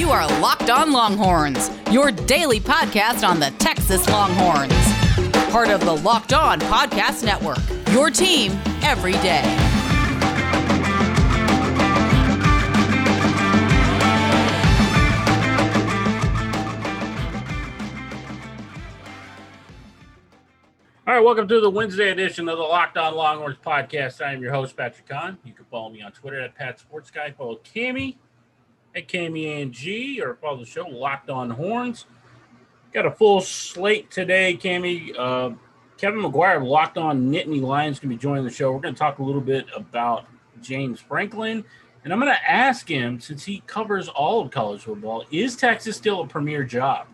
You are Locked On Longhorns, your daily podcast on the Texas Longhorns. Part of the Locked On Podcast Network, your team every day. All right, welcome to the Wednesday edition of the Locked On Longhorns podcast. I am your host, Patrick Kahn. You can follow me on Twitter at Pat Sports Guy. Follow Cami at G, or follow the show Locked On Horns. Got a full slate today, Cami. Uh, Kevin McGuire Locked On Nittany Lions can be joining the show. We're going to talk a little bit about James Franklin, and I'm going to ask him since he covers all of college football: Is Texas still a premier job?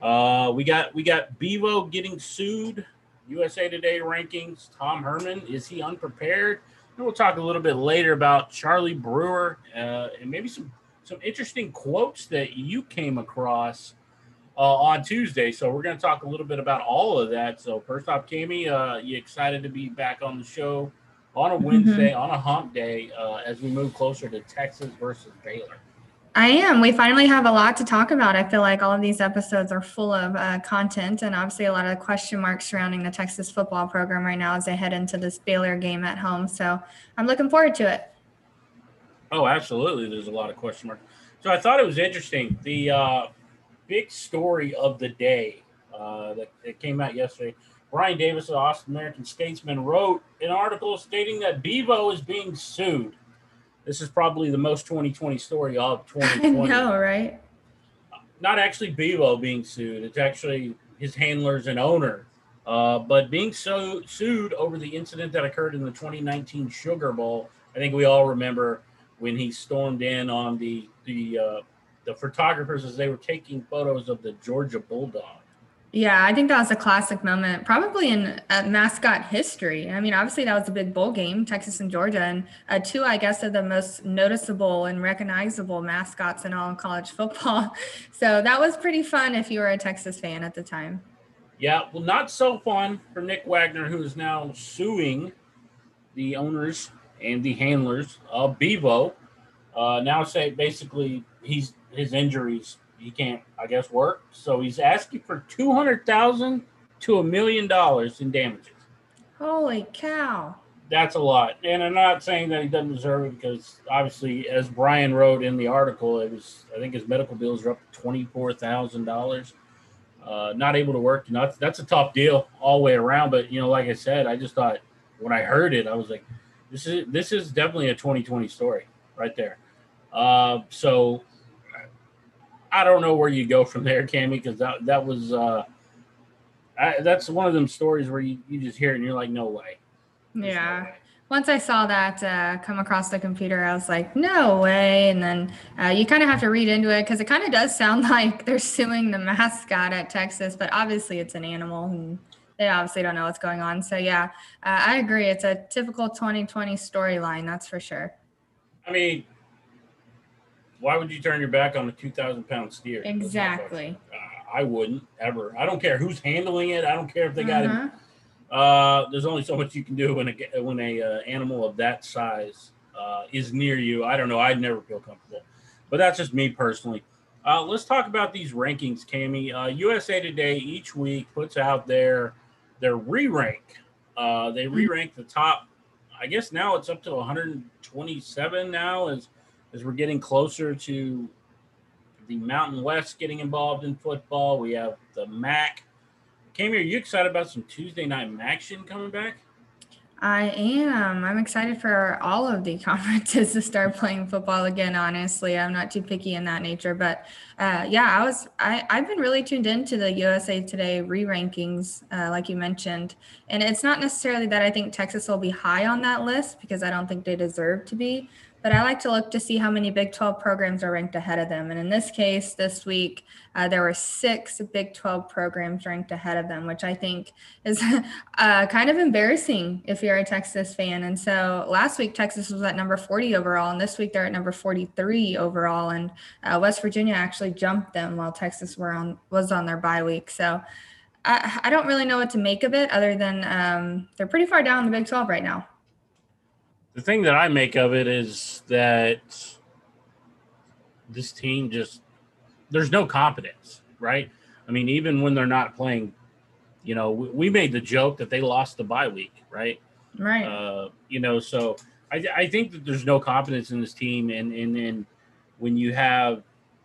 Uh, we got we got Bevo getting sued. USA Today rankings. Tom Herman is he unprepared? And we'll talk a little bit later about Charlie Brewer uh, and maybe some some interesting quotes that you came across uh, on Tuesday. So we're going to talk a little bit about all of that. So first off, Cami, uh, you excited to be back on the show on a Wednesday Mm-hmm. on a hump day uh, as we move closer to Texas versus Baylor? I am. We finally have a lot to talk about. I feel like all of these episodes are full of uh, content and obviously a lot of question marks surrounding the Texas football program right now as they head into this Baylor game at home. So I'm looking forward to it. Oh, absolutely. There's a lot of question marks. So I thought it was interesting. The uh, big story of the day uh, that, that came out yesterday. Brian Davis of Austin American Statesman wrote an article stating that Bevo is being sued. This is probably the most 2020 story of 2020. I 2020. know, right? Not actually Bevo being sued. It's actually his handlers and owner. Uh, but being so sued over the incident that occurred in the 2019 Sugar Bowl. I think we all remember when he stormed in on the the uh, the photographers as they were taking photos of the Georgia Bulldog. Yeah, I think that was a classic moment, probably in uh, mascot history. I mean, obviously that was a big bowl game, Texas and Georgia, and uh, two, I guess, of the most noticeable and recognizable mascots in all of college football. So that was pretty fun if you were a Texas fan at the time. Yeah, well, not so fun for Nick Wagner, who is now suing the owners and the handlers of Bevo. Uh, now say basically he's his injuries he can't I guess work, so he's asking for two hundred thousand to a million dollars in damages. Holy cow. That's a lot, and I'm not saying that he doesn't deserve it because obviously, as Brian wrote in the article, it was I think his medical bills are up to twenty four thousand dollars. Uh, not able to work, you know, that's, that's a tough deal all the way around. But you know, like I said, I just thought when I heard it, I was like, this is this is definitely a 2020 story right there. Uh, so I don't know where you go from there, Cami, because that that was uh, I, that's one of them stories where you, you just hear it and you're like, no way. There's no Yeah. way. Once I saw that uh, come across the computer, I was like, no way. And then uh, you kind of have to read into it because it kind of does sound like they're suing the mascot at Texas, but obviously it's an animal and they obviously don't know what's going on. So, yeah, uh, I agree. It's a typical 2020 storyline, that's for sure. I mean, why would you turn your back on a 2,000 pound steer? That's my question. Exactly. Uh, I wouldn't ever. I don't care who's handling it. I don't care if they got it. Mhm. Uh, there's only so much you can do when a when a uh, animal of that size uh, is near you. I don't know. I'd never feel comfortable, but that's just me personally. Uh, let's talk about these rankings, Cami. Uh, USA Today each week puts out their their re-rank. Uh, they re-rank the top. I guess now it's up to 127 now as as we're getting closer to the Mountain West getting involved in football. We have the MAC. Came here. you excited about some Tuesday night action coming back? I am. I'm excited for all of the conferences to start playing football again. Honestly, I'm not too picky in that nature, but uh, yeah, I was. I I've been really tuned into the USA Today re-rankings, uh, like you mentioned, and it's not necessarily that I think Texas will be high on that list because I don't think they deserve to be. But I like to look to see how many Big 12 programs are ranked ahead of them. And in this case, this week, uh, there were six Big 12 programs ranked ahead of them, which I think is uh, kind of embarrassing if you're a Texas fan. And so last week, Texas was at number 40 overall, and this week they're at number 43 overall. And uh, West Virginia actually jumped them while Texas were on was on their bye week. So I, I don't really know what to make of it, other than um, they're pretty far down the Big 12 right now. The thing that I make of it is that this team just there's no confidence, right? I mean, even when they're not playing, you know, we, we made the joke that they lost the bye week, right? Right. Uh, you know, so I, I think that there's no confidence in this team, and and then when you have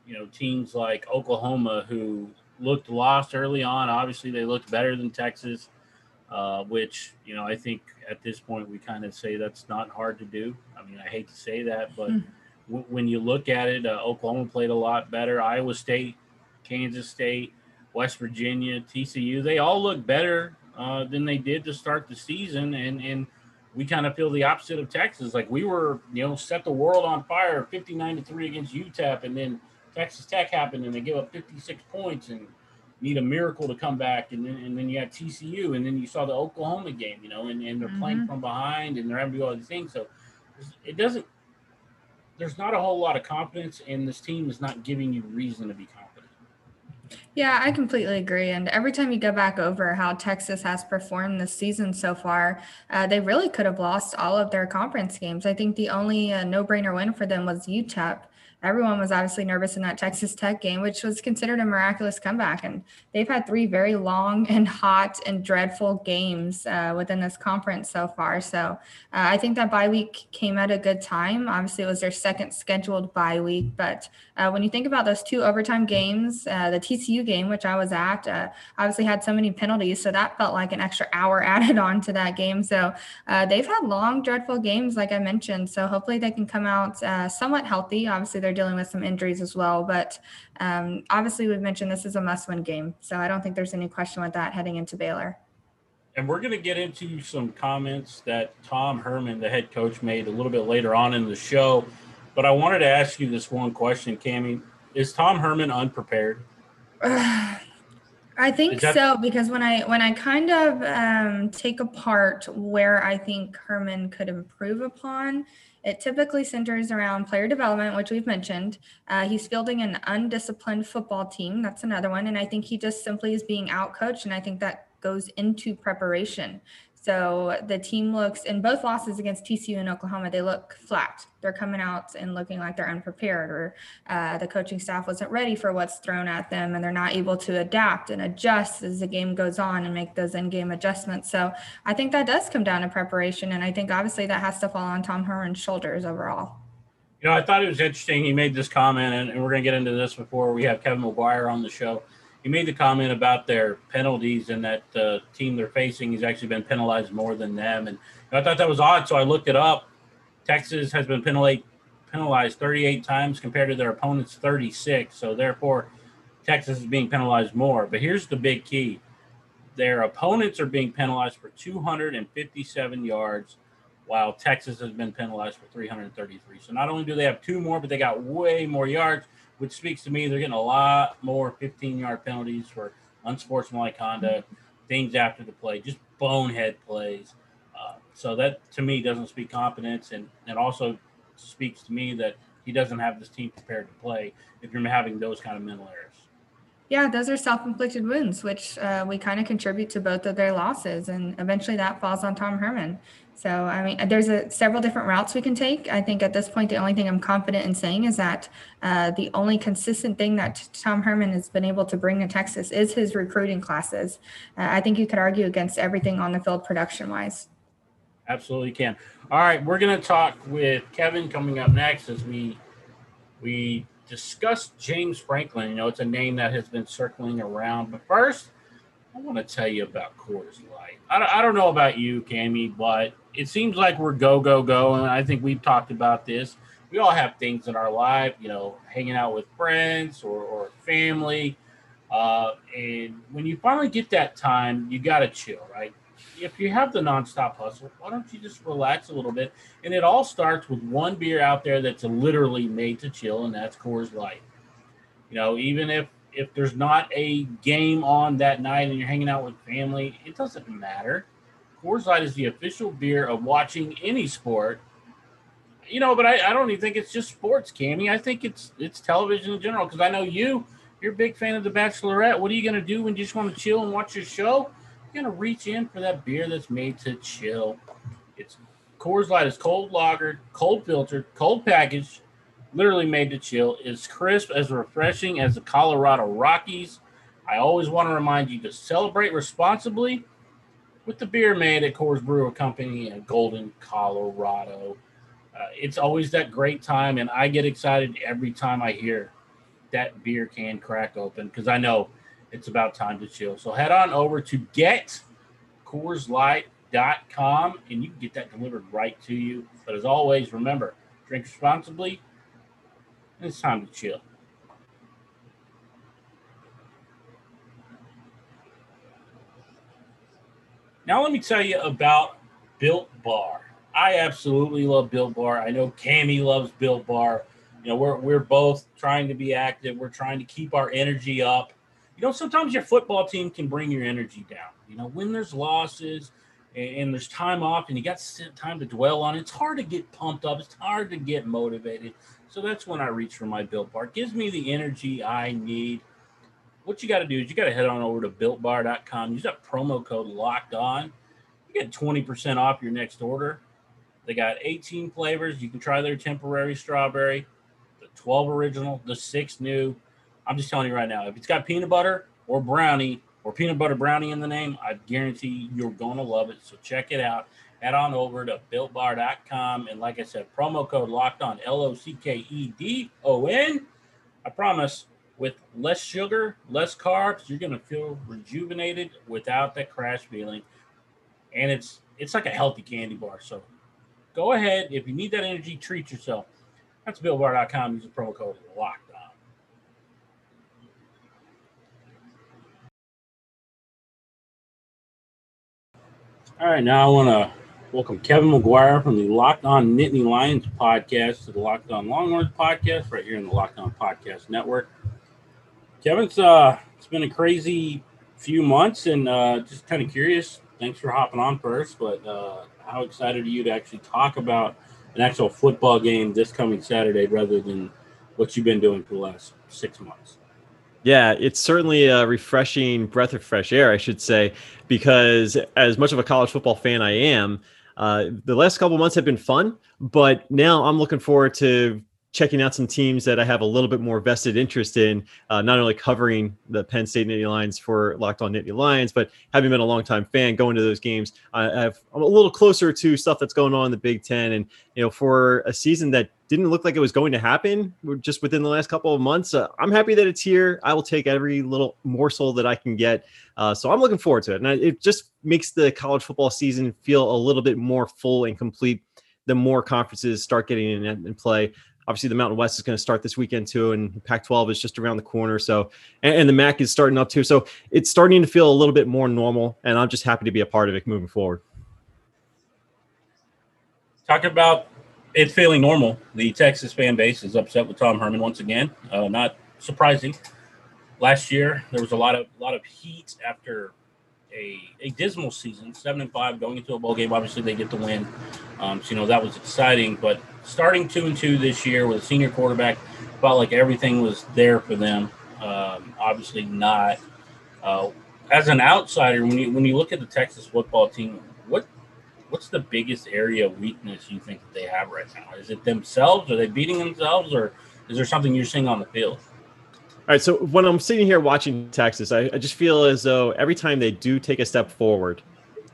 you know teams like Oklahoma who looked lost early on, obviously they looked better than Texas, uh, which you know I think at this point we kind of say that's not hard to do. I mean, I hate to say that, but mm. w- when you look at it, uh, Oklahoma played a lot better. Iowa State, Kansas State, West Virginia, TCU, they all look better uh, than they did to start the season, and and we kind of feel the opposite of Texas. Like we were, you know, set the world on fire, fifty nine to three against UTEP, and then Texas Tech happened, and they give up fifty six points and need a miracle to come back, and then and then you had TCU, and then you saw the Oklahoma game, you know, and, and they're mm-hmm. playing from behind, and they're having to do all these things. So it doesn't. There's not a whole lot of confidence, and this team is not giving you reason to be confident. Yeah, I completely agree. And every time you go back over how Texas has performed this season so far, uh, they really could have lost all of their conference games. I think the only uh, no brainer win for them was UTEP everyone was obviously nervous in that Texas Tech game, which was considered a miraculous comeback. And they've had three very long and hot and dreadful games uh, within this conference so far. So uh, I think that bye week came at a good time. Obviously, it was their second scheduled bye week. But uh, when you think about those two overtime games, uh, the TCU game, which I was at, uh, obviously had so many penalties. So that felt like an extra hour added on to that game. So uh, they've had long, dreadful games, like I mentioned. So hopefully they can come out somewhat healthy. Obviously, they're dealing with some injuries as well. But um, obviously, we've mentioned this is a must win game. So I don't think there's any question with that heading into Baylor. And we're going to get into some comments that Tom Herman, the head coach, made a little bit later on in the show. But I wanted to ask you this one question, Cami. Is Tom Herman unprepared? I think that- so because when I when I kind of um, take apart where I think Herman could improve upon, it typically centers around player development, which we've mentioned. Uh, he's fielding an undisciplined football team. That's another one. And I think he just simply is being outcoached. And I think that goes into preparation. So the team looks in both losses against TCU and Oklahoma, they look flat. They're coming out and looking like they're unprepared, or uh, the coaching staff wasn't ready for what's thrown at them, and they're not able to adapt and adjust as the game goes on and make those in-game adjustments. So I think that does come down to preparation, and I think obviously that has to fall on Tom Herman's shoulders overall. You know, I thought it was interesting. He made this comment, and, and we're going to get into this before we have Kevin McGuire on the show he made the comment about their penalties and that the uh, team they're facing has actually been penalized more than them. And I thought that was odd, so I looked it up. Texas has been penalized penalized 38 times compared to their opponents 36. So therefore, Texas is being penalized more. But here's the big key: their opponents are being penalized for 257 yards, while Texas has been penalized for 333. So not only do they have two more, but they got way more yards which speaks to me they're getting a lot more 15 yard penalties for unsportsmanlike conduct, things after the play, just bonehead plays. Uh, so that to me doesn't speak confidence, and it also speaks to me that he doesn't have this team prepared to play if you're having those kind of mental errors. Yeah, those are self-inflicted wounds, which uh, we kind of contribute to both of their losses, and eventually that falls on Tom Herman. So, I mean, there's a, several different routes we can take. I think at this point, the only thing I'm confident in saying is that uh, the only consistent thing that Tom Herman has been able to bring to Texas is his recruiting classes. Uh, I think you could argue against everything on the field production wise. Absolutely can. All right, we're going to talk with Kevin coming up next as we we discuss James Franklin. You know, it's a name that has been circling around. But first, I want to tell you about Coors. I don't, I don't know about you, Cami, but it seems like we're go go go, and I think we've talked about this. We all have things in our life, you know, hanging out with friends or, or family, uh, and when you finally get that time, you got to chill, right? If you have the nonstop hustle, why don't you just relax a little bit? And it all starts with one beer out there that's literally made to chill, and that's Coors Light. You know, even if if there's not a game on that night and you're hanging out with family, it doesn't matter. Coors Light is the official beer of watching any sport. You know, but I, I don't even think it's just sports, Cami. I think it's it's television in general. Because I know you, you're a big fan of The Bachelorette. What are you going to do when you just want to chill and watch your show? You're going to reach in for that beer that's made to chill. It's Coors Light is cold lagered, cold filtered, cold packaged, literally made to chill. It's crisp, as refreshing as the Colorado Rockies. I always want to remind you to celebrate responsibly with the beer made at Coors Brewing Company in Golden, Colorado. Uh, it's always that great time, and I get excited every time I hear that beer can crack open because I know it's about time to chill. So head on over to getcoorslight.com and you can get that delivered right to you. But as always, remember, drink responsibly. It's time to chill. Now let me tell you about Built Bar. I absolutely love Built Bar. I know Cami loves Built Bar. You know, we're we're both trying to be active. We're trying to keep our energy up. You know, sometimes your football team can bring your energy down. You know, when there's losses and, and there's time off and you got time to dwell on it, it's hard to get pumped up. It's hard to get motivated. So that's when I reach for my Built Bar. It gives me the energy I need. What you got to do is you got to head on over to builtbar.com. Use that promo code locked on. You get 20% off your next order. They got 18 flavors. You can try their temporary strawberry, the 12 original, the six new. I'm just telling you right now, if it's got peanut butter or brownie or peanut butter brownie in the name, I guarantee you're going to love it. So check it out. Head on over to builtbar.com. And like I said, promo code locked on L O C K E D O N. I promise with less sugar, less carbs, you're going to feel rejuvenated without that crash feeling. And it's it's like a healthy candy bar. So go ahead. If you need that energy, treat yourself. That's builtbar.com. Use the promo code locked on. All right, now I want to welcome Kevin McGuire from the Locked On Nittany Lions podcast to the Locked On Longhorns podcast right here in the Locked On Podcast Network. Kevin's uh, it's been a crazy few months, and uh, just kind of curious. Thanks for hopping on first, but uh, how excited are you to actually talk about an actual football game this coming Saturday rather than what you've been doing for the last six months? Yeah, it's certainly a refreshing breath of fresh air, I should say, because as much of a college football fan I am, uh, the last couple months have been fun, but now I'm looking forward to checking out some teams that I have a little bit more vested interest in, uh, not only covering the Penn State Nittany Lions for Locked On Nittany Lions, but having been a longtime fan going to those games, I have, I'm a little closer to stuff that's going on in the Big Ten. And, you know, for a season that didn't look like it was going to happen just within the last couple of months, uh, I'm happy that it's here. I will take every little morsel that I can get. Uh, so I'm looking forward to it. And it just makes the college football season feel a little bit more full and complete the more conferences start getting in, in play obviously the Mountain West is going to start this weekend too, and Pac-12 is just around the corner. So, and, and, the MAC is starting up too. So it's starting to feel a little bit more normal, and I'm just happy to be a part of it moving forward. Talking about it feeling normal, the Texas fan base is upset with Tom Herman once again. Uh, not surprising. Last year there was a lot of a lot of heat after a, a dismal season, seven and five, going into a bowl game. Obviously, they get the win, um, so you know that was exciting. But starting two and two this year with a senior quarterback, felt like everything was there for them. Um, obviously, not. Uh, as an outsider, when you when you look at the Texas football team, what what's the biggest area of weakness you think that they have right now? Is it themselves? Are they beating themselves, or is there something you're seeing on the field? All right, so when I'm sitting here watching Texas, I, I, just feel as though every time they do take a step forward,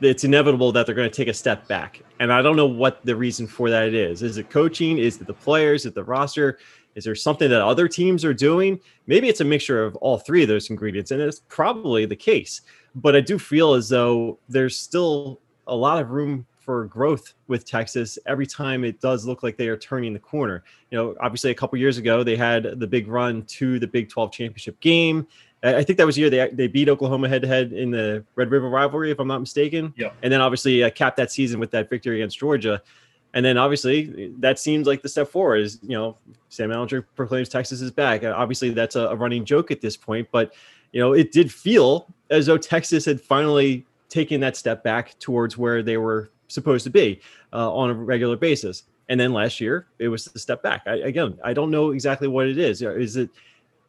it's inevitable that they're going to take a step back. And I don't know what the reason for that is. Is it coaching? Is it the players? Is it the roster? Is there something that other teams are doing? Maybe it's a mixture of all three of those ingredients, and it's probably the case. But I do feel as though there's still a lot of room for growth with Texas every time it does look like they are turning the corner. You know, obviously a couple years ago they had the big run to the Big 12 championship game. I think that was the year they they beat Oklahoma head to head in the Red River rivalry, if I'm not mistaken. Yeah. And then obviously uh, capped that season with that victory against Georgia. And then obviously that seems like the step forward is, you know, Sam Ehlinger proclaims Texas is back. Obviously that's a, a running joke at this point, but you know, it did feel as though Texas had finally taken that step back towards where they were supposed to be uh, on a regular basis. And then last year, it was a step back. I, again, I don't know exactly what it is. Is it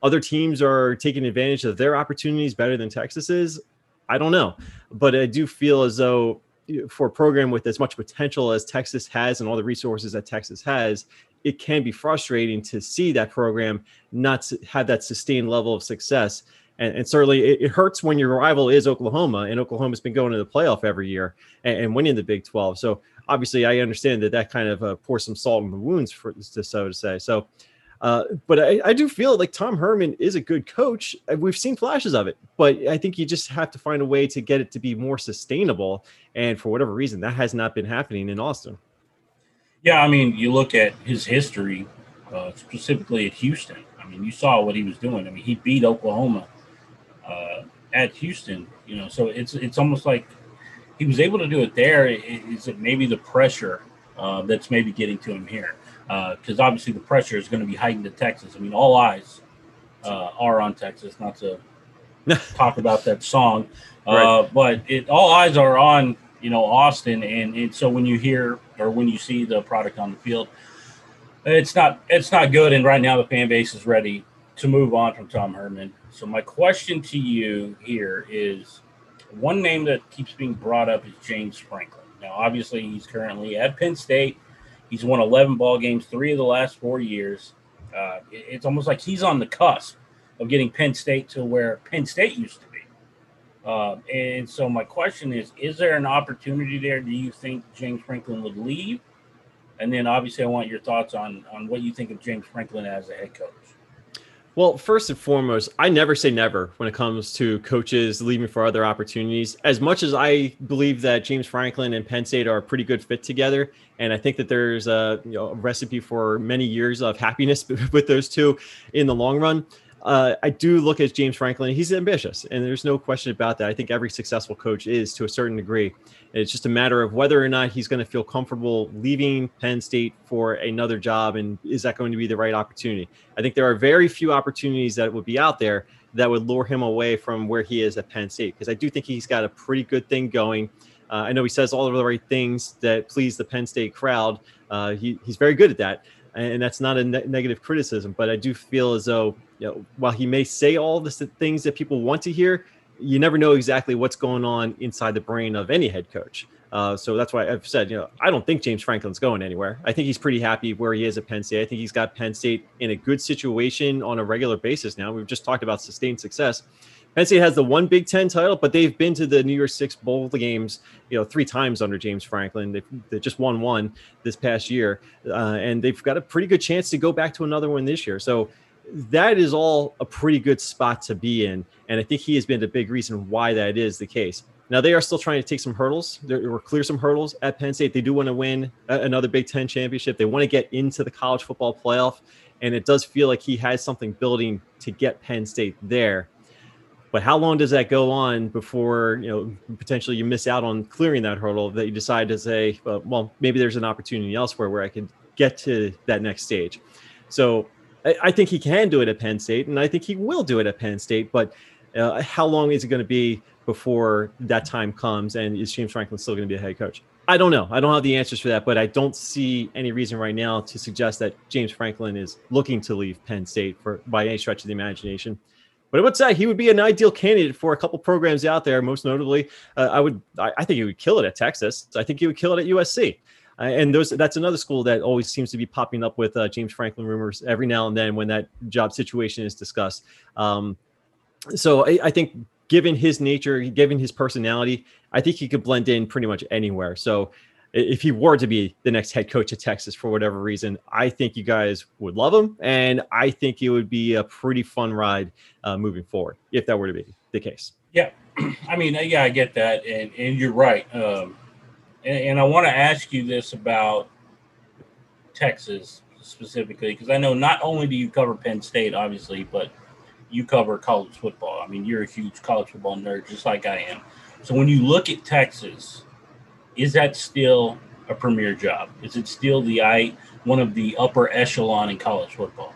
other teams are taking advantage of their opportunities better than Texas is? I don't know, but I do feel as though for a program with as much potential as Texas has and all the resources that Texas has, it can be frustrating to see that program not have that sustained level of success. And, and certainly it, it, hurts when your rival is Oklahoma, and Oklahoma's been going to the playoff every year and, and winning the Big 12. So obviously, I understand that that kind of uh, pours some salt in the wounds, for so to say. So, uh, but I, I, do feel like Tom Herman is a good coach. We've seen flashes of it, but I think you just have to find a way to get it to be more sustainable. And for whatever reason, that has not been happening in Austin. Yeah, I mean, you look at his history, uh, specifically at Houston. I mean, you saw what he was doing. I mean, he beat Oklahoma uh, at Houston. You know, so it's it's almost like he was able to do it there. Is it maybe the pressure uh, that's maybe getting to him here? Because uh, obviously the pressure is going to be heightened to Texas. I mean, all eyes uh, are on Texas. Not to talk about that song, uh, right. but it all eyes are on you know Austin, and, and so when you hear or when you see the product on the field, it's not it's not good. And right now the fan base is ready to move on from Tom Herman. So my question to you here is one name that keeps being brought up is James Franklin. Now, obviously, he's currently at Penn State. He's won 11 ball games, three of the last four years. Uh, it's almost like he's on the cusp of getting Penn State to where Penn State used to be. Uh, and so, my question is: Is there an opportunity there? Do you think James Franklin would leave? And then, obviously, I want your thoughts on on what you think of James Franklin as a head coach. Well, first and foremost, I never say never when it comes to coaches leaving for other opportunities. As much as I believe that James Franklin and Penn State are a pretty good fit together, and I think that there's a, you know, a recipe for many years of happiness with those two in the long run uh, I do look at James Franklin. He's ambitious, and there's no question about that. I think every successful coach is to a certain degree. It's just a matter of whether or not he's going to feel comfortable leaving Penn State for another job, and is that going to be the right opportunity? I think there are very few opportunities that would be out there that would lure him away from where he is at Penn State, because I do think he's got a pretty good thing going. Uh, I know he says all of the right things that please the Penn State crowd. Uh, he, he's very good at that and that's not a ne- negative criticism. But I do feel as though, you know, while he may say all the things that people want to hear, you never know exactly what's going on inside the brain of any head coach. Uh, so that's why I've said, you know, I don't think James Franklin's going anywhere. I think he's pretty happy where he is at Penn State. I think he's got Penn State in a good situation on a regular basis now. We've just talked about sustained success. Penn State has the one Big Ten title, but they've been to the New Year's Six bowl games, you know, three times under James Franklin. They've, they just won one this past year, uh, and they've got a pretty good chance to go back to another one this year. So that is all a pretty good spot to be in, and I think he has been a big reason why that is the case. Now they are still trying to take some hurdles or clear some hurdles at Penn State. They do want to win another Big Ten championship. They want to get into the college football playoff, and it does feel like he has something building to get Penn State there. But how long does that go on before you know potentially you miss out on clearing that hurdle that you decide to say, well, maybe there's an opportunity elsewhere where I can get to that next stage. So I, I, think he can do it at Penn State, and I think he will do it at Penn State. But uh, how long is it going to be before that time comes? And is James Franklin still going to be a head coach? I don't know. I don't have the answers for that, but I don't see any reason right now to suggest that James Franklin is looking to leave Penn State for by any stretch of the imagination. But I would say he would be an ideal candidate for a couple programs out there. Most notably, uh, I would I, I, think he would kill it at Texas. I think he would kill it at USC. Uh, and those that's another school that always seems to be popping up with uh, James Franklin rumors every now and then when that job situation is discussed. Um, so I, I think given his nature, given his personality, I think he could blend in pretty much anywhere. So if he were to be the next head coach of Texas for whatever reason, I think you guys would love him, and I think it would be a pretty fun ride uh, moving forward if that were to be the case. Yeah, I mean, uh, yeah, I get that, and and you're right. Um, and, and I want to ask you this about Texas specifically because I know not only do you cover Penn State, obviously, but you cover college football. I mean, you're a huge college football nerd, just like I am. So when you look at Texas is that still a premier job? Is it still the I one of the upper echelon in college football?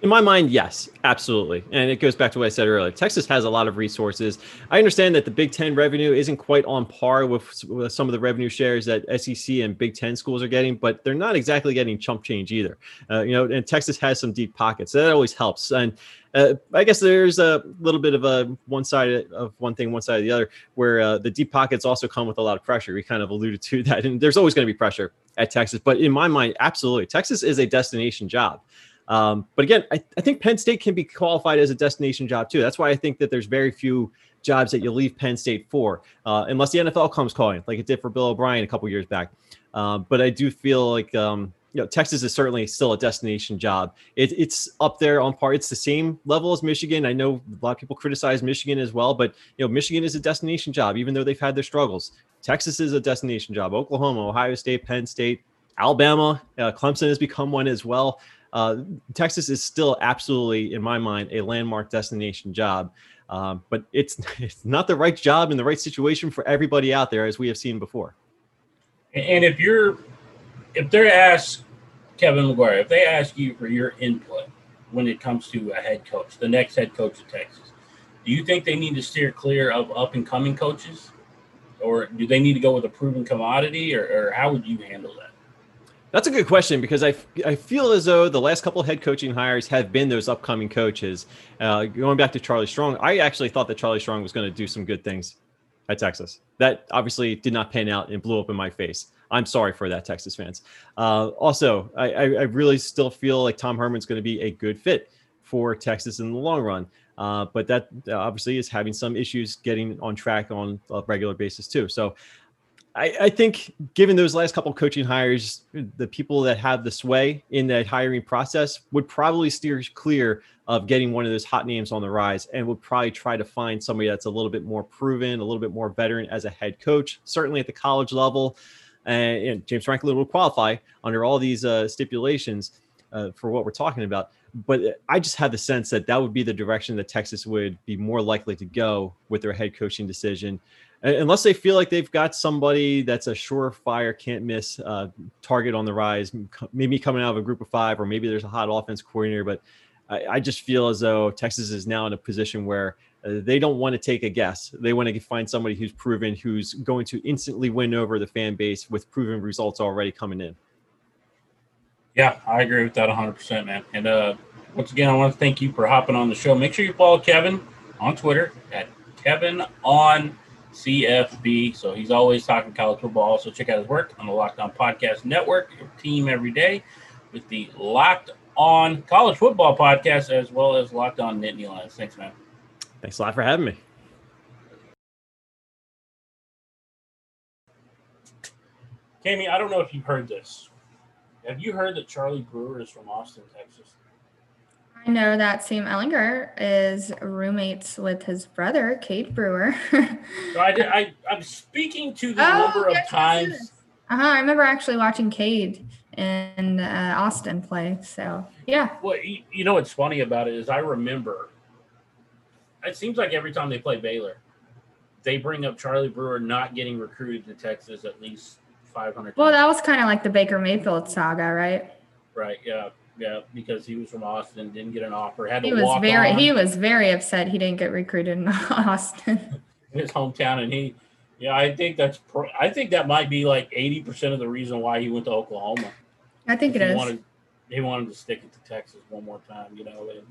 In my mind, yes, absolutely. And it goes back to what I said earlier. Texas has a lot of resources. I understand that the Big Ten revenue isn't quite on par with, with, some of the revenue shares that SEC and Big Ten schools are getting, but they're not exactly getting chump change either. Uh, you know, and Texas has some deep pockets. So that always helps. And uh, I guess there's a little bit of a one side of one thing, one side of the other, where uh, the deep pockets also come with a lot of pressure. We kind of alluded to that. And there's always going to be pressure at Texas. But in my mind, absolutely, Texas is a destination job. Um, but again, I, I, think Penn State can be qualified as a destination job too. That's why I think that there's very few jobs that you leave Penn State for, uh, unless the NFL comes calling, like it did for Bill O'Brien a couple years back. Uh, but I do feel like um, you know Texas is certainly still a destination job. It, it's up there on par. It's the same level as Michigan. I know a lot of people criticize Michigan as well, but you know Michigan is a destination job, even though they've had their struggles. Texas is a destination job. Oklahoma, Ohio State, Penn State, Alabama, uh, Clemson has become one as well uh, Texas is still absolutely, in my mind, a landmark destination job. Um, but it's it's not the right job in the right situation for everybody out there, as we have seen before. And if you're, if they're asked Kevin McGuire, if they ask you for your input when it comes to a head coach, the next head coach of Texas, do you think they need to steer clear of up and coming coaches, or do they need to go with a proven commodity, or, or how would you handle that? That's a good question because I, I feel as though the last couple head coaching hires have been those upcoming coaches. Uh, going back to Charlie Strong, I actually thought that Charlie Strong was going to do some good things at Texas. That obviously did not pan out and blew up in my face. I'm sorry for that, Texas fans. Uh, also, I, I, really still feel like Tom Herman's going to be a good fit for Texas in the long run. Uh, but that obviously is having some issues getting on track on a regular basis too. So I, I, think given those last couple coaching hires, the people that have the sway in that hiring process would probably steer clear of getting one of those hot names on the rise and would probably try to find somebody that's a little bit more proven, a little bit more veteran as a head coach, certainly at the college level. And, and James Franklin will qualify under all these uh, stipulations uh, for what we're talking about. But I just had the sense that that would be the direction that Texas would be more likely to go with their head coaching decision unless they feel like they've got somebody that's a surefire, can't miss uh, target on the rise, maybe coming out of a group of five, or maybe there's a hot offense coordinator. But I, I just feel as though Texas is now in a position where uh, they don't want to take a guess. They want to find somebody who's proven, who's going to instantly win over the fan base with proven results already coming in. Yeah, I agree with that 100%, man. And uh, once again, I want to thank you for hopping on the show. Make sure you follow Kevin on Twitter at Kevin on CFB. So he's always talking college football. Also, check out his work on the Locked On Podcast Network, your team every day with the Locked On College Football Podcast, as well as Locked On Nittany Lions. Thanks, man. Thanks a lot for having me. Cami, I don't know if you've heard this. Have you heard that Charlie Brewer is from Austin, Texas? I know that Sam Ehlinger is roommates with his brother, Cade Brewer. so I, did, I, I'm speaking to the oh, number yes, of times. Uh-huh. I remember actually watching Cade and uh, Austin play. So, yeah. Well, you, you know what's funny about it is I remember it seems like every time they play Baylor, they bring up Charlie Brewer not getting recruited to Texas at least 500 Well, that was kind of like the Baker Mayfield saga, right? Right, yeah. Yeah, because he was from Austin, didn't get an offer, had to he was walk very on. he was very upset he didn't get recruited in Austin. in his hometown, and he, yeah, I think that's pro, I think that might be like eighty percent of the reason why he went to Oklahoma. I think it he is. Wanted, he wanted to stick it to Texas one more time, you know, and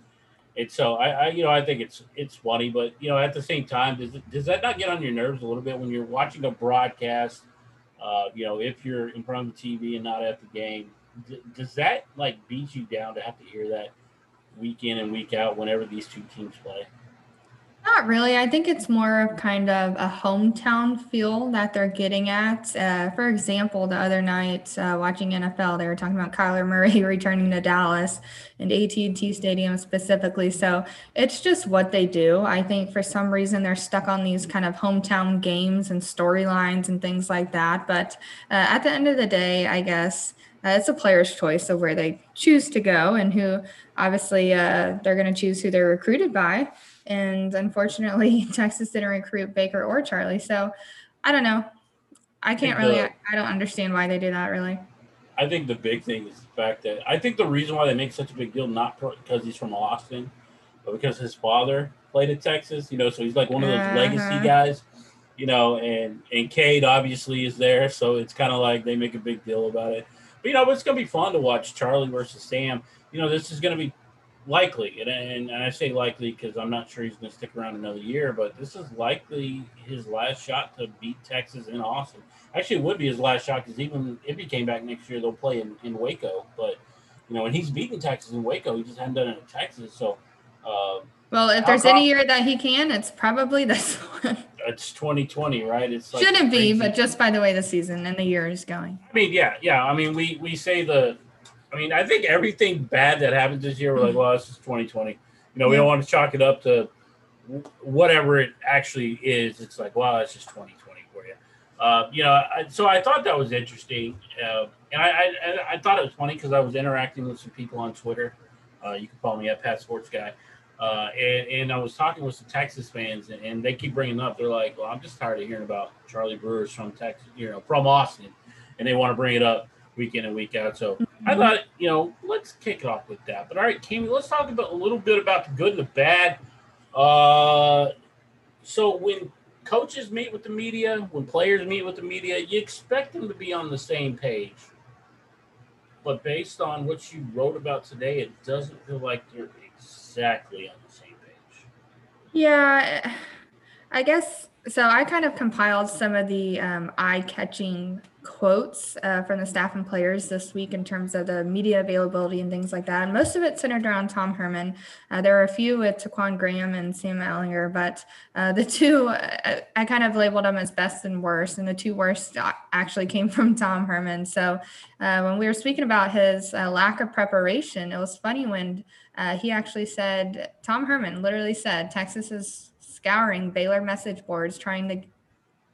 it's so I, I, you know, I think it's it's funny, but you know, at the same time, does it, does that not get on your nerves a little bit when you're watching a broadcast? Uh, you know, if you're in front of the TV and not at the game, does that like beat you down to have to hear that week in and week out whenever these two teams play? Not really. I think it's more of kind of a hometown feel that they're getting at. Uh, for example, the other night uh, watching NFL, they were talking about Kyler Murray returning to Dallas and AT&T Stadium specifically. So it's just what they do. I think for some reason they're stuck on these kind of hometown games and storylines and things like that. But uh, at the end of the day, I guess uh, it's a player's choice of where they choose to go and who obviously uh, they're going to choose who they're recruited by. And unfortunately, Texas didn't recruit Baker or Charlie. So I don't know. I can't really, I don't understand why they do that really. I think the big thing is the fact that I think the reason why they make such a big deal not because he's from Austin, but because his father played at Texas. You know, so he's like one of those uh-huh. legacy guys. You know, and and Cade obviously is there, so it's kind of like they make a big deal about it. But you know, it's gonna be fun to watch Charlie versus Sam. You know, this is gonna be likely, and, and, and I say likely because I'm not sure he's going to stick around another year, but this is likely his last shot to beat Texas in Austin. Actually, it would be his last shot because even if he came back next year, they'll play in, in Waco. But, you know, and he's beaten Texas in Waco. He just hadn't done it in Texas. So, uh, well, if there's any year that he can, it's probably this one. It's 2020, right? It's like shouldn't be, but just by the way the season and the year is going. I mean, yeah, yeah. I mean, we we say the I mean, I think everything bad that happens this year, we're like, well, this is 2020. You know, we don't want to chalk it up to whatever it actually is. It's like, well, it's just 2020 for you. Uh, you know, I, so I thought that was interesting, uh, and I, I, I thought it was funny because I was interacting with some people on Twitter. Uh, you can follow me at Pat Sports Guy, uh, and, and I was talking with some Texas fans, and, and they keep bringing up. They're like, well, I'm just tired of hearing about Charlie Brewer's from Texas, you know, from Austin, and they want to bring it up week in and week out. So I mm-hmm. thought, you know, let's kick off with that. But all right, Cami, let's talk about a little bit about the good and the bad. Uh, so when coaches meet with the media, when players meet with the media, you expect them to be on the same page. But based on what you wrote about today, it doesn't feel like they're exactly on the same page. Yeah, I guess so. I kind of compiled some of the um, eye catching quotes uh, from the staff and players this week in terms of the media availability and things like that. And most of it centered around Tom Herman. Uh, there were a few with Ta'Quon Graham and Sam Ehlinger, but uh, the two, uh, I kind of labeled them as best and worst. And the two worst actually came from Tom Herman. So uh, when we were speaking about his uh, lack of preparation, it was funny when he actually said, Tom Herman literally said, Texas is scouring Baylor message boards trying to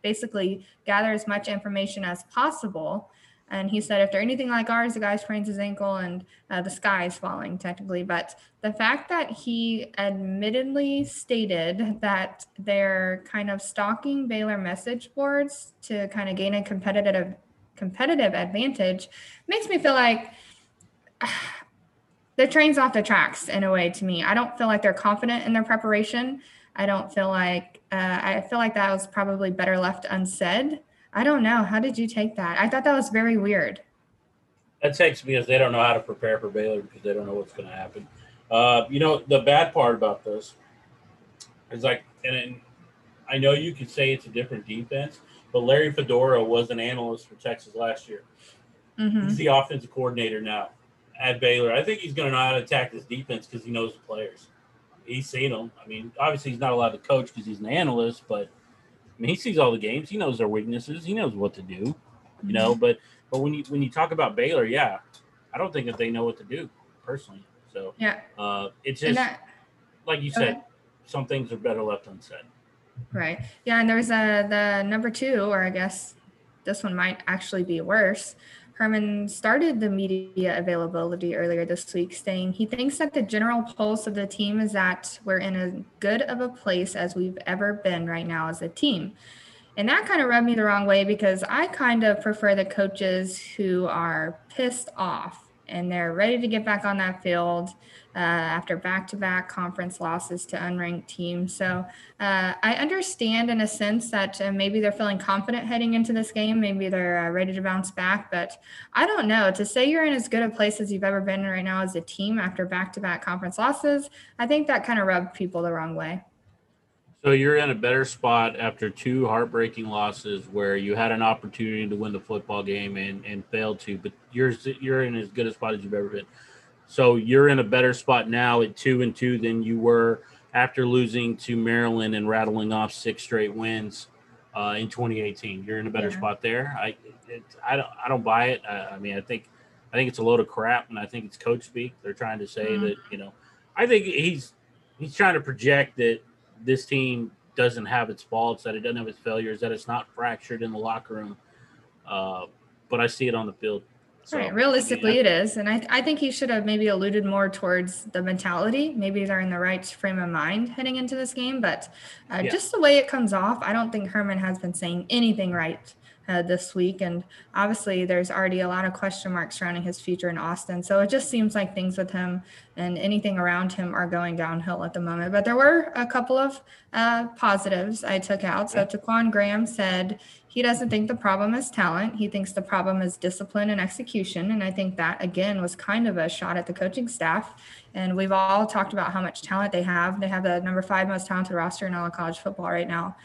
basically gather as much information as possible. And he said, if they're anything like ours, the guy sprains his ankle and uh, the sky is falling, technically. But the fact that he admittedly stated that they're kind of stalking Baylor message boards to kind of gain a competitive competitive advantage makes me feel like uh, the train's off the tracks in a way to me. I don't feel like they're confident in their preparation. I don't feel like uh, I feel like that was probably better left unsaid. I don't know. How did you take that? I thought that was very weird. That takes me as they don't know how to prepare for Baylor because they don't know what's going to happen. Uh, you know, the bad part about this is like, and I know you could say it's a different defense, but Larry Fedora was an analyst for Texas last year. Mm-hmm. He's the offensive coordinator now at Baylor. I think he's going to know how to attack this defense because he knows the players he's seen them. I mean, obviously he's not allowed to coach because he's an analyst, but I mean, he sees all the games. He knows their weaknesses. He knows what to do. You know, mm-hmm. but but when you when you talk about Baylor, yeah, I don't think that they know what to do personally. So yeah, uh, it's just that, like you said, okay. some things are better left unsaid. Right. Yeah, and there's a the number two, or I guess this one might actually be worse. Herman started the media availability earlier this week, saying he thinks that the general pulse of the team is that we're in as good of a place as we've ever been right now as a team. And that kind of rubbed me the wrong way because I kind of prefer the coaches who are pissed off and they're ready to get back on that field uh, after back-to-back conference losses to unranked teams. So uh, I understand in a sense that uh, maybe they're feeling confident heading into this game. Maybe they're uh, ready to bounce back, but I don't know. To say you're in as good a place as you've ever been right now as a team after back-to-back conference losses, I think that kind of rubbed people the wrong way. So you're in a better spot after two heartbreaking losses where you had an opportunity to win the football game and, and failed to, but you're you're in as good a spot as you've ever been. So you're in a better spot now at two and two than you were after losing to Maryland and rattling off six straight wins uh, in 2018. You're in a better yeah. spot there. I it, I don't I don't buy it. I, I, mean I think I think it's a load of crap, and I think it's coach speak. They're trying to say mm-hmm. that you know I think he's he's trying to project that this team doesn't have its faults, that it doesn't have its failures, that it's not fractured in the locker room. Uh, but I see it on the field. So, right. Realistically, I, it is. And I, I think he should have maybe alluded more towards the mentality. Maybe they're in the right frame of mind heading into this game. But uh, yeah. just the way it comes off, I don't think Herman has been saying anything right uh, this week. And obviously, there's already a lot of question marks surrounding his future in Austin. So it just seems like things with him and anything around him are going downhill at the moment. But there were a couple of uh, positives I took out. So Ta'Quon Graham said he doesn't think the problem is talent. He thinks the problem is discipline and execution. And I think that, again, was kind of a shot at the coaching staff. And we've all talked about how much talent they have. They have the number five most talented roster in all of college football right now.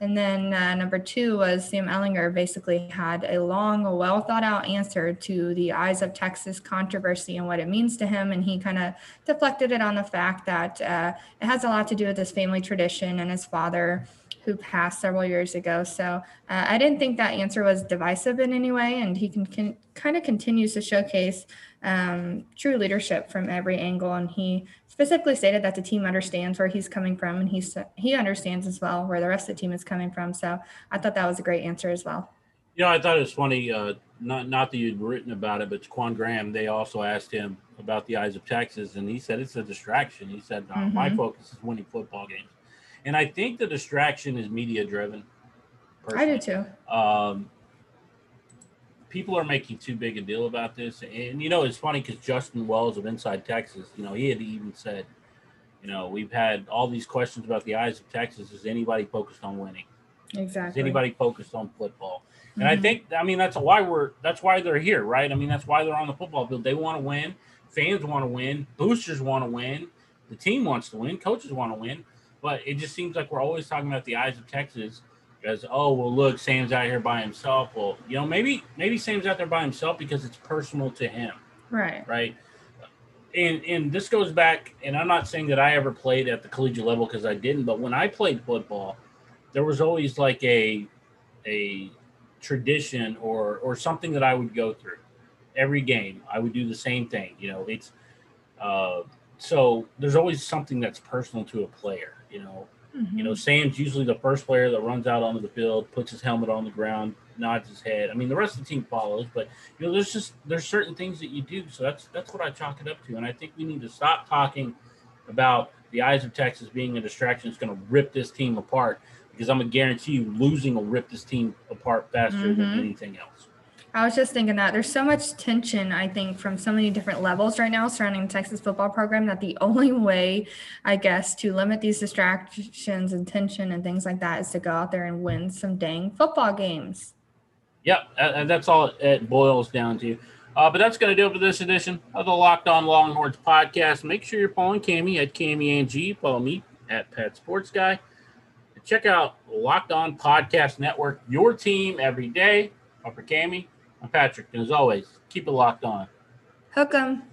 And then uh, number two was Sam Ehlinger basically had a long, well thought out answer to the Eyes of Texas controversy and what it means to him. And he kind of deflected it on the fact that uh, it has a lot to do with his family tradition and his father who passed several years ago. So uh, I didn't think that answer was divisive in any way. And he can, can kind of continues to showcase um, true leadership from every angle. And he specifically stated that the team understands where he's coming from, and he's he understands as well where the rest of the team is coming from. So I thought that was a great answer as well. Yeah, I thought it was funny. Uh, not not that you'd written about it, but Quan Graham. They also asked him about the eyes of Texas, and he said it's a distraction. He said mm-hmm. my focus is winning football games, and I think the distraction is media driven. I do too. Um, people are making too big a deal about this. And, you know, it's funny because Justin Wells of Inside Texas, you know, he had even said, you know, we've had all these questions about the eyes of Texas. Is anybody focused on winning? Exactly. Is anybody focused on football? And mm-hmm. I think, I mean, that's why we're, that's why they're here, right? I mean, that's why they're on the football field. They want to win. Fans want to win. Boosters want to win. The team wants to win. Coaches want to win. But it just seems like we're always talking about the eyes of Texas as oh well look sam's out here by himself. Well you know maybe maybe sam's out there by himself because it's personal to him right. right? And and this goes back and i'm not saying that i ever played at the collegiate level because i didn't but when i played football there was always like a a tradition or or something that i would go through. Every game i would do the same thing you know it's uh so there's always something that's personal to a player you know Mm-hmm. You know, Sam's usually the first player that runs out onto the field, puts his helmet on the ground, nods his head. I mean, the rest of the team follows, but you know, there's just there's certain things that you do. So that's that's what I chalk it up to, and I think we need to stop talking about the eyes of Texas being a distraction that's going to rip this team apart because I'm gonna guarantee you losing will rip this team apart faster mm-hmm. than anything else. I was just thinking that there's so much tension, I think, from so many different levels right now surrounding the Texas football program that the only way, I guess, to limit these distractions and tension and things like that is to go out there and win some dang football games. Yep, and that's all it boils down to. Uh, but that's going to do it for this edition of the Locked On Longhorns podcast. Make sure you're following Cami at Cami and G. Follow me at Pet Sports Guy. check out Locked On Podcast Network, your team every day. Up For Cami, I'm Patrick, and as always, keep it locked on. Hook 'em.